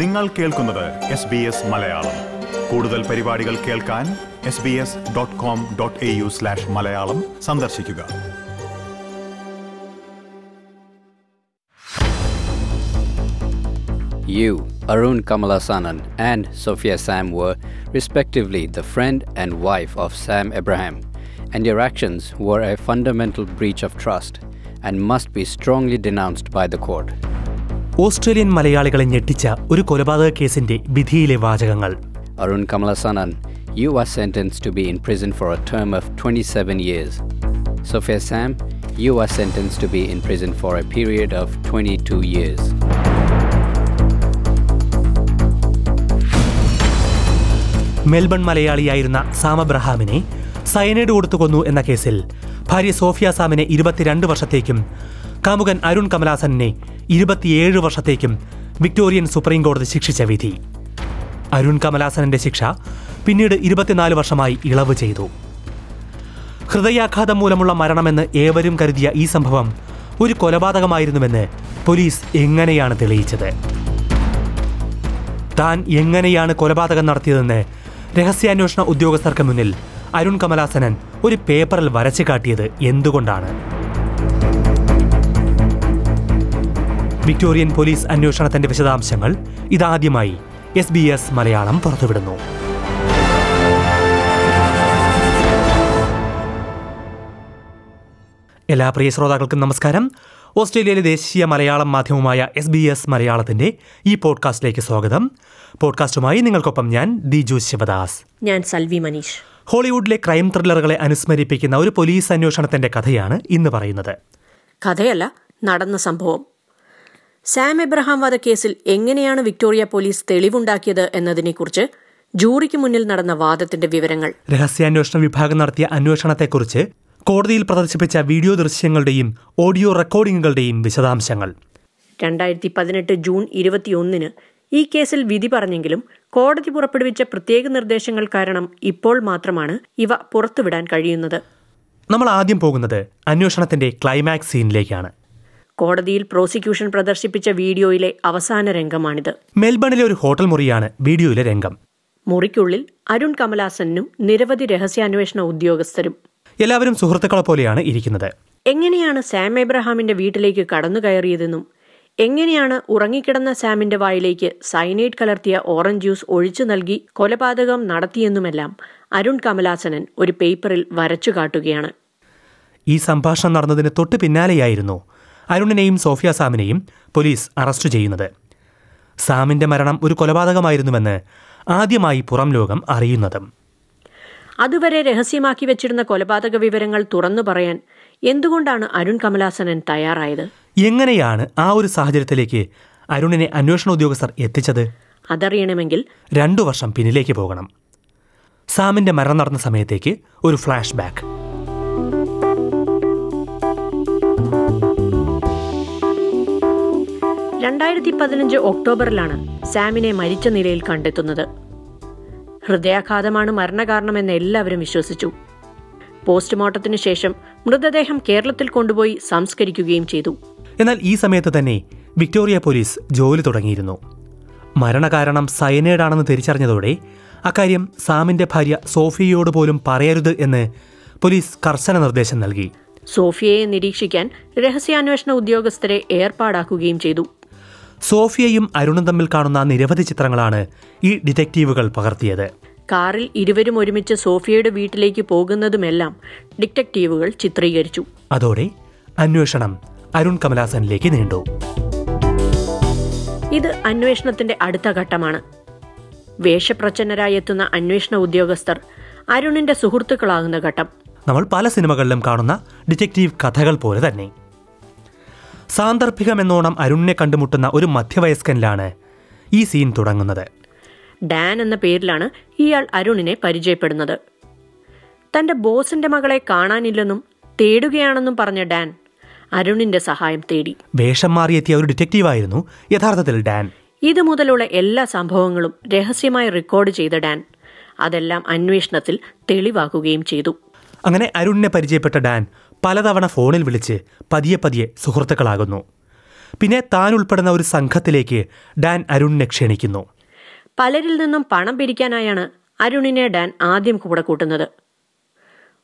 നിങ്ങൾ കേൾക്കുന്നത് S B S Malayalam കൂടുതൽ പരിപാടികൾ കേൾക്കാൻ S B S dot com dot A U slash Malayalam സന്ദർശിക്കുക You, Arun Kamalasanan, and Sophia Sam were, respectively, the friend and wife of Sam Abraham, and your actions were a fundamental breach of trust and must be strongly denounced by the court. Australian മലയാളികളെ ഞെട്ടിച്ച ഒരു കൊലപാതക കേസിന്റെ വിധിയിലെ വാചകങ്ങൾ. Arun Kamalasanan you are sentence to be in prison for a term of twenty seven years Sofia Sam you are sentence to be in prison for a period of twenty two years Melbourne മലയാളിയായിരുന്ന Sam അബ്രഹാമിനെ cyanide കൊടുത്തു കൊന്നു എന്ന കേസിൽ ഭാര്യ Sophia സാമിനെ ഇരുപത്തിരണ്ട് വർഷത്തേക്കും കാമുകൻ അരുൺ കമലാസനെ ഇരുപത്തിയേഴ് വർഷത്തേക്കും Victorian supreme കോടതി ശിക്ഷിച്ച വിധി. അരുൺ കമലാസനന്റെ ശിക്ഷ പിന്നീട് ഇരുപത്തിനാല് വർഷമായി ഇളവ് ചെയ്തു. ഹൃദയാഘാതം മൂലമുള്ള മരണമെന്ന് ഏവരും കരുതിയ ഈ സംഭവം ഒരു കൊലപാതകമായിരുന്നുവെന്ന് പോലീസ് എങ്ങനെയാണ് തെളിയിച്ചത്? താൻ എങ്ങനെയാണ് കൊലപാതകം നടത്തിയതെന്ന് രഹസ്യാന്വേഷണ ഉദ്യോഗസ്ഥർക്ക് മുന്നിൽ അരുൺ കമലാസനൻ ഒരു പേപ്പറിൽ വരച്ചു കാട്ടിയത് എന്തുകൊണ്ടാണ്? വിക്ടോറിയൻ പോലീസ് അന്വേഷണത്തിന്റെ വിശദാംശങ്ങൾ ഇതാദ്യമായി എസ് ബി എസ് മലയാളം പുറത്തുവിടുന്നു. എല്ലാ പ്രിയ ശ്രോതാക്കൾക്കും നമസ്കാരം. ഓസ്ട്രേലിയയിലെ ദേശീയ മലയാളം മാധ്യമമായ എസ് ബി എസ് മലയാളത്തിന്റെ ഈ പോഡ്കാസ്റ്റിലേക്ക് സ്വാഗതം. പോഡ്കാസ്റ്റുമായി നിങ്ങൾക്കൊപ്പം ഞാൻ ദിജു ശിവദാസ്. ഞാൻ സൽവി മനീഷ്. ഹോളിവുഡിലെ ക്രൈം ത്രില്ലറുകളെ അനുസ്മരിപ്പിക്കുന്ന ഒരു പോലീസ് അന്വേഷണത്തിന്റെ കഥയാണ് ഇന്ന് പറയുന്നത്. കഥയല്ല നടന്ന സംഭവം. സാം എബ്രഹാം വധക്കേസിൽ എങ്ങനെയാണ് വിക്ടോറിയ പോലീസ് തെളിവുണ്ടാക്കിയത് എന്നതിനെക്കുറിച്ച് ജൂറിക്ക് മുന്നിൽ നടന്ന വാദത്തിന്റെ വിവരങ്ങൾ. രഹസ്യാന്വേഷണ വിഭാഗം നടത്തിയ അന്വേഷണത്തെക്കുറിച്ച് കോടതിയിൽ പ്രദർശിപ്പിച്ച വീഡിയോ ദൃശ്യങ്ങളുടെയും ഓഡിയോ റെക്കോർഡിംഗുകളുടെയും വിശദാംശങ്ങൾ. രണ്ടായിരത്തി പതിനെട്ട് ജൂൺ ഇരുപത്തിയൊന്നിന് ഈ കേസിൽ വിധി പറഞ്ഞെങ്കിലും കോടതി പുറപ്പെടുവിച്ച പ്രത്യേക നിർദ്ദേശങ്ങൾ കാരണം ഇപ്പോൾ മാത്രമാണ് ഇവ പുറത്തുവിടാൻ കഴിയുന്നത്. നമ്മൾ ആദ്യം പോകുന്നത് അന്വേഷണത്തിന്റെ ക്ലൈമാക്സ് സീനിലേക്കാണ്. കോടതിയിൽ പ്രോസിക്യൂഷൻ പ്രദർശിപ്പിച്ച വീഡിയോയിലെ അവസാന രംഗമാണിത്. മെൽബണിലെ ഒരു ഹോട്ടൽ മുറിയാണ് വീഡിയോയിലെ രംഗം. മുറിക്കുള്ളിൽ അരുൺ കമലാസനും നിരവധി രഹസ്യാന്വേഷണ ഉദ്യോഗസ്ഥരും. എല്ലാവരും സുഹൃത്തുക്കളെ പോലെയാണ് ഇരിക്കുന്നത്. എങ്ങനെയാണ് സാം എബ്രഹാമിന്റെ വീട്ടിലേക്ക് കടന്നു കയറിയതെന്നും എങ്ങനെയാണ് ഉറങ്ങിക്കിടന്ന സാമിന്റെ വായിലേക്ക് സൈനൈഡ് കലർത്തിയ ഓറഞ്ച് ജ്യൂസ് ഒഴിച്ചു നൽകി കൊലപാതകം നടത്തിയെന്നുമെല്ലാം അരുൺ കമലാസനൻ ഒരു പേപ്പറിൽ വരച്ചു കാട്ടുകയാണ് ഈ സംഭാഷണം നടന്നതിന് തൊട്ടു പിന്നാലെയായിരുന്നു അരുണിനെയും സോഫിയ സാമിനെയും പോലീസ് അറസ്റ്റ് ചെയ്യുന്നത്. സാമിന്റെ മരണം ഒരു കൊലപാതകമായിരുന്നുവെന്ന് ആദ്യമായി പുറം ലോകം അറിയുന്നതും. അതുവരെ രഹസ്യമാക്കി വെച്ചിരുന്ന കൊലപാതക വിവരങ്ങൾ തുറന്നു പറയാൻ എന്തുകൊണ്ടാണ് അരുൺ കമലാസനൻ തയ്യാറായത്? എങ്ങനെയാണ് ആ ഒരു സാഹചര്യത്തിലേക്ക് അരുണിനെ അന്വേഷണ ഉദ്യോഗസ്ഥർ എത്തിച്ചത്? അതറിയണമെങ്കിൽ രണ്ടു വർഷം പിന്നിലേക്ക് പോകണം. സാമിന്റെ മരണം നടന്ന സമയത്തേക്ക് ഒരു ഫ്ലാഷ് ബാക്ക്. രണ്ടായിരത്തി പതിനഞ്ച് ഒക്ടോബറിലാണ് സാമിനെ മരിച്ച നിലയിൽ കണ്ടെത്തുന്നത്. ഹൃദയാഘാതമാണ് മരണകാരണമെന്ന് എല്ലാവരും വിശ്വസിച്ചു. പോസ്റ്റ്മോർട്ടത്തിന് ശേഷം മൃതദേഹം കേരളത്തിൽ കൊണ്ടുപോയി സംസ്കരിക്കുകയും ചെയ്തു. എന്നാൽ ഈ സമയത്ത് തന്നെ വിക്ടോറിയ പോലീസ് ജോലി തുടങ്ങിയിരുന്നു. മരണകാരണം സയനൈഡാണെന്ന് തിരിച്ചറിഞ്ഞതോടെ അക്കാര്യം സാമിന്റെ ഭാര്യ സോഫിയയോട് പോലും പറയരുത് എന്ന് പോലീസ് കർശന നിർദ്ദേശം നൽകി. സോഫിയയെ നിരീക്ഷിക്കാൻ രഹസ്യാന്വേഷണ ഉദ്യോഗസ്ഥരെ ഏർപ്പാടാക്കുകയും ചെയ്തു. സോഫിയയും അരുണും തമ്മിൽ കാണുന്ന നിരവധി ചിത്രങ്ങളാണ് ഈ ഡിറ്റക്റ്റീവുകൾ പകർത്തിയത്. കാറിൽ ഇരുവരും ഒരുമിച്ച് സോഫിയയുടെ വീട്ടിലേക്ക് പോകുന്നതുമെല്ലാം ഡിറ്റക്റ്റീവുകൾ ചിത്രീകരിച്ചു. അതോടെ അന്വേഷണം അരുൺ കമലാസനിലേക്ക് നീണ്ടു. ഇത് അന്വേഷണത്തിന്റെ അടുത്ത ഘട്ടമാണ്. വേഷപ്രച്ഛന്നരായി എത്തുന്ന അന്വേഷണ ഉദ്യോഗസ്ഥർ അരുണിന്റെ സുഹൃത്തുക്കളാകുന്ന ഘട്ടം. നമ്മൾ പല സിനിമകളിലും കാണുന്ന ഡിറ്റക്റ്റീവ് കഥകൾ പോലെ തന്നെ. സാന്ദർഭികമെന്നോണം അരുണിനെ കണ്ടുമുട്ടുന്ന ഒരു മധ്യവയസ്കനിലാണ് ഈ സീൻ തുടങ്ങുന്നത്. ഡാൻ എന്ന പേരിലാണ് ഇയാൾ അരുണിനെ പരിചയപ്പെടുന്നത്. തന്റെ ബോസിന്റെ മകളെ കാണാനില്ലെന്നും തേടുകയാണെന്നും പറഞ്ഞ ഡാൻ അരുണിന്റെ സഹായം തേടി. വേഷം മാറിയെത്തിയ ഒരു ഡിറ്റക്റ്റീവായിരുന്നു യഥാർത്ഥത്തിൽ ഡാൻ. ഇത് മുതലുള്ള എല്ലാ സംഭവങ്ങളും രഹസ്യമായി റെക്കോർഡ് ചെയ്ത ഡാൻ. അതെല്ലാം അന്വേഷണത്തിൽ തെളിവാക്കുകയും ചെയ്തു. അങ്ങനെ അരുണിനെ പരിചയപ്പെട്ട ഡാൻ പലതവണ ഫോണിൽ വിളിച്ച് പതിയെ പതിയെ സുഹൃത്തുക്കളാകുന്നു. പിന്നെ താൻ ഉൾപ്പെടുന്ന ഒരു സംഘത്തിലേക്ക് ഡാൻ അരുണിനെ ക്ഷണിക്കുന്നു. പലരിൽ നിന്നും പണം പിരിക്കാനായാണ് അരുണിനെ ഡാൻ ആദ്യം കൂടെ കൂട്ടുന്നത്.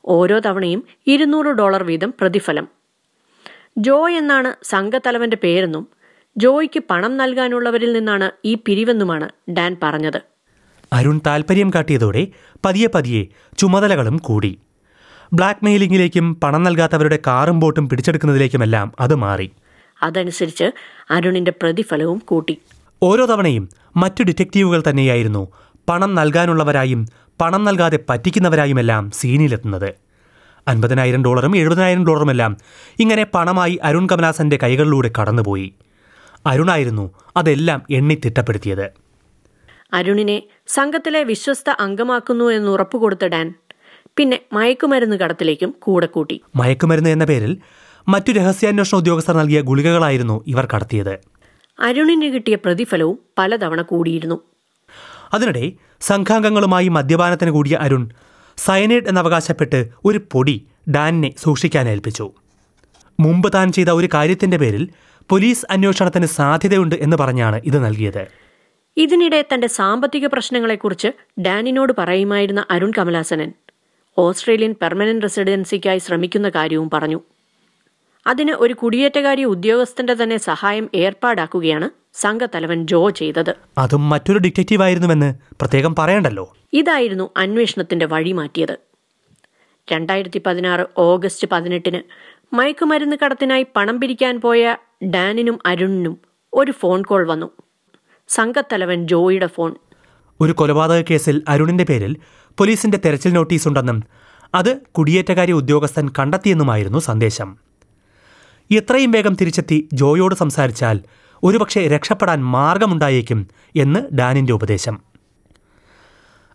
ഓരോ തവണയും ഇരുന്നൂറ് ഡോളർ വീതം പ്രതിഫലം. ജോയ് എന്നാണ് സംഘത്തലവന്റെ പേരെന്നും ജോയ്ക്ക് പണം നൽകാനുള്ളവരിൽ നിന്നാണ് ഈ പിരിവെന്നുമാണ് ഡാൻ പറഞ്ഞത്. അരുൺ താൽപ്പര്യം കാട്ടിയതോടെ പതിയെ പതിയെ ചുമതലകളും കൂടി. ബ്ലാക്ക് മെയിലിംഗിലേക്കും പണം നൽകാത്തവരുടെ കാറും ബോട്ടും പിടിച്ചെടുക്കുന്നതിലേക്കുമെല്ലാം അത് മാറി. അതനുസരിച്ച് അരുണിന്റെ പ്രതിഫലവും കൂട്ടി. ഓരോ തവണയും മറ്റു ഡിറ്റക്റ്റീവുകൾ തന്നെയായിരുന്നു പണം നൽകാനുള്ളവരായും പണം നൽകാതെ പറ്റിക്കുന്നവരായുമെല്ലാം സീനിലെത്തുന്നത്. അൻപതിനായിരം ഡോളറും എഴുപതിനായിരം ഡോളറുമെല്ലാം ഇങ്ങനെ പണമായി അരുൺ കമലാസന്റെ കൈകളിലൂടെ കടന്നുപോയി. അരുണായിരുന്നു അതെല്ലാം എണ്ണി തിട്ടപ്പെടുത്തിയത്. അരുണിനെ സംഘത്തിലെ വിശ്വസ്ത അംഗമാക്കുന്നു എന്ന് ഉറപ്പുകൊടുത്ത ഡാൻ പിന്നെ മയക്കുമരുന്ന് കടത്തിലേക്കും കൂടെ കൂട്ടി. മയക്കുമരുന്ന് എന്ന പേരിൽ മറ്റു രഹസ്യാന്വേഷണ ഉദ്യോഗസ്ഥർ നൽകിയ ഗുളികകളായിരുന്നു ഇവർ കടത്തിയത്. അരുണിന് കിട്ടിയ പ്രതിഫലവും പലതവണ കൂടിയിരുന്നു. അതിനിടെ സംഘാംഗങ്ങളുമായി മദ്യപാനത്തിന് കൂടിയ അരുൺ സയനൈഡ് എന്നവകാശപ്പെട്ട് ഒരു പൊടി ഡാനിനെ സൂക്ഷിക്കാൻ ഏൽപ്പിച്ചു. മുമ്പ് താൻ ചെയ്ത ഒരു കാര്യത്തിന്റെ പേരിൽ പോലീസ് അന്വേഷണത്തിന് സാധ്യതയുണ്ട് എന്ന് പറഞ്ഞാണ് ഇത് നൽകിയത്. ഇതിനിടെ തന്റെ സാമ്പത്തിക പ്രശ്നങ്ങളെക്കുറിച്ച് ഡാനിനോട് പറയുമായിരുന്ന അരുൺ കമലാസനൻ ഓസ്ട്രേലിയൻ പെർമനന്റ് റെസിഡൻസിക്കായി ശ്രമിക്കുന്ന കാര്യവും പറഞ്ഞു. അതിന് ഒരു കുടിയേറ്റകാരി ഉദ്യോഗസ്ഥന്റെ തന്നെ സഹായം ഏർപ്പാടാക്കുകയാണ് സംഘത്തലവൻ ജോ ചെയ്തത്. അതും മറ്റൊരു ഡിറ്റക്റ്റീവായിരുന്നുവെന്ന് പ്രത്യേകം പറയണ്ടല്ലോ? ഇതായിരുന്നു അന്വേഷണത്തിന്റെ വഴി മാറ്റിയത് രണ്ടായിരത്തി പതിനാറ് ഓഗസ്റ്റ് പതിനെട്ടിന് മയക്കുമരുന്ന് കടത്തിനായി പണം പിരിക്കാൻ പോയ ഡാനിനും അരുണിനും ഒരു ഫോൺ കോൾ വന്നു. സംഘത്തലവൻ ജോയിയുടെ ഫോൺ. ഒരു കൊലപാതക കേസിൽ അരുണിന്റെ പേരിൽ പോലീസിന്റെ തെരച്ചിൽ നോട്ടീസ് ഉണ്ടെന്നും അത് കുടിയേറ്റകാരി ഉദ്യോഗസ്ഥൻ കണ്ടെത്തിയെന്നുമായിരുന്നു സന്ദേശം. എത്രയും വേഗം തിരിച്ചെത്തി ജോയോട് സംസാരിച്ചാൽ ഒരുപക്ഷെ രക്ഷപ്പെടാൻ മാർഗമുണ്ടായേക്കും എന്ന് ഡാനിന്റെ ഉപദേശം.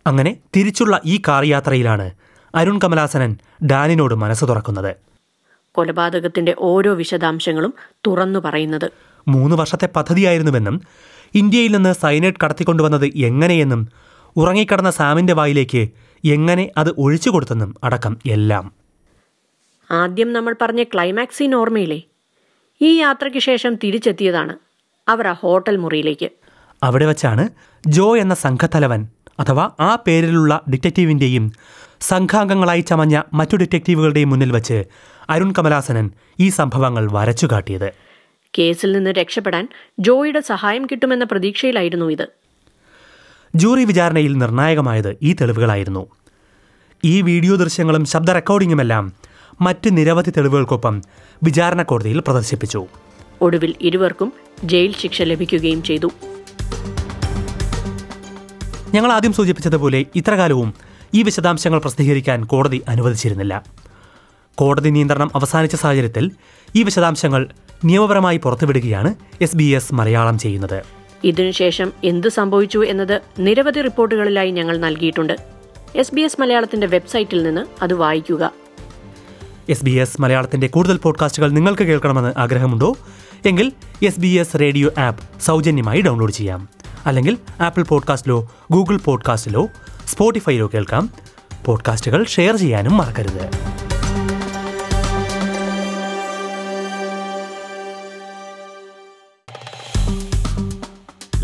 അങ്ങനെ തിരിച്ചുള്ള ഈ കാർ യാത്രയിലാണ് അരുൺ കമലാസനൻ ഡാനിനോട് മനസ്സ് തുറക്കുന്നത്. കൊലപാതകത്തിന്റെ ഓരോ വിശദാംശങ്ങളും തുറന്നു പറയുന്നത്. മൂന്ന് വർഷത്തെ പദ്ധതിയായിരുന്നുവെന്നും ഇന്ത്യയിൽ നിന്ന് സൈനൈഡ് കടത്തിക്കൊണ്ടുവന്നത് എങ്ങനെയെന്നും ഉറങ്ങിക്കിടന്ന സാമിന്റെ വായിലേക്ക് എങ്ങനെ അത് ഒഴിച്ചു കൊടുത്തെന്നും അടക്കം എല്ലാം. ആദ്യം നമ്മൾ പറഞ്ഞ ക്ലൈമാക്സ് സീൻ ഓർമ്മയില്ലേ? ഈ യാത്രയ്ക്ക് ശേഷം തിരിച്ചെത്തിയതാണ് അവർ ആ ഹോട്ടൽ മുറിയിലേക്ക്. അവിടെ വച്ചാണ് ജോ എന്ന സംഘത്തലവൻ അഥവാ ആ പേരിലുള്ള ഡിറ്റക്റ്റീവിന്റെയും സംഘാംഗങ്ങളായി ചമഞ്ഞ മറ്റു ഡിറ്റക്റ്റീവുകളുടെയും മുന്നിൽ വച്ച് അരുൺ കമലാസനൻ ഈ സംഭവങ്ങൾ വരച്ചു കാട്ടിയത് കേസിൽ നിന്ന് രക്ഷപ്പെടാൻ ജോയുടെ സഹായം കിട്ടുമെന്ന പ്രതീക്ഷയിലായിരുന്നു ഇത്. ജൂറി വിചാരണയിൽ നിർണായകമായത് ഈ തെളിവുകളായിരുന്നു. ഈ വീഡിയോ ദൃശ്യങ്ങളും ശബ്ദ റെക്കോർഡിങ്ങുമെല്ലാം മറ്റ് നിരവധി തെളിവുകൾക്കൊപ്പം വിചാരണ കോടതിയിൽ പ്രദർശിപ്പിച്ചു. ഒടുവിൽ ഇരുവർക്കും ജയിൽ ശിക്ഷ ലഭിക്കുകയും ചെയ്തു. ഞങ്ങൾ ആദ്യം സൂചിപ്പിച്ചതുപോലെ ഇത്രകാലവും ഈ വിശദാംശങ്ങൾ പ്രസിദ്ധീകരിക്കാൻ കോടതി അനുവദിച്ചിരുന്നില്ല. കോടതി നിയന്ത്രണം അവസാനിച്ച സാഹചര്യത്തിൽ ഈ വിശദാംശങ്ങൾ നിയമപരമായി പുറത്തുവിടുകയാണ് എസ് ബി എസ് മലയാളം ചെയ്യുന്നത്. ഇതിനുശേഷം എന്ത് സംഭവിച്ചു എന്നത് നിരവധി റിപ്പോർട്ടുകളിലായി ഞങ്ങൾ നൽകിയിട്ടുണ്ട്. എസ് ബി എസ് മലയാളത്തിന്റെ വെബ്സൈറ്റിൽ നിന്ന് അത് വായിക്കുക. എസ് ബി എസ് മലയാളത്തിന്റെ കൂടുതൽ പോഡ്കാസ്റ്റുകൾ നിങ്ങൾക്ക് കേൾക്കണമെന്ന് ആഗ്രഹമുണ്ടോ? എങ്കിൽ S B S radio app സൗജന്യമായി ഡൗൺലോഡ് ചെയ്യാം. അല്ലെങ്കിൽ ആപ്പിൾ പോഡ്കാസ്റ്റിലോ ഗൂഗിൾ പോഡ്കാസ്റ്റിലോ സ്പോട്ടിഫൈയിലോ കേൾക്കാം. പോഡ്കാസ്റ്റുകൾ ഷെയർ ചെയ്യാനും മറക്കരുത്.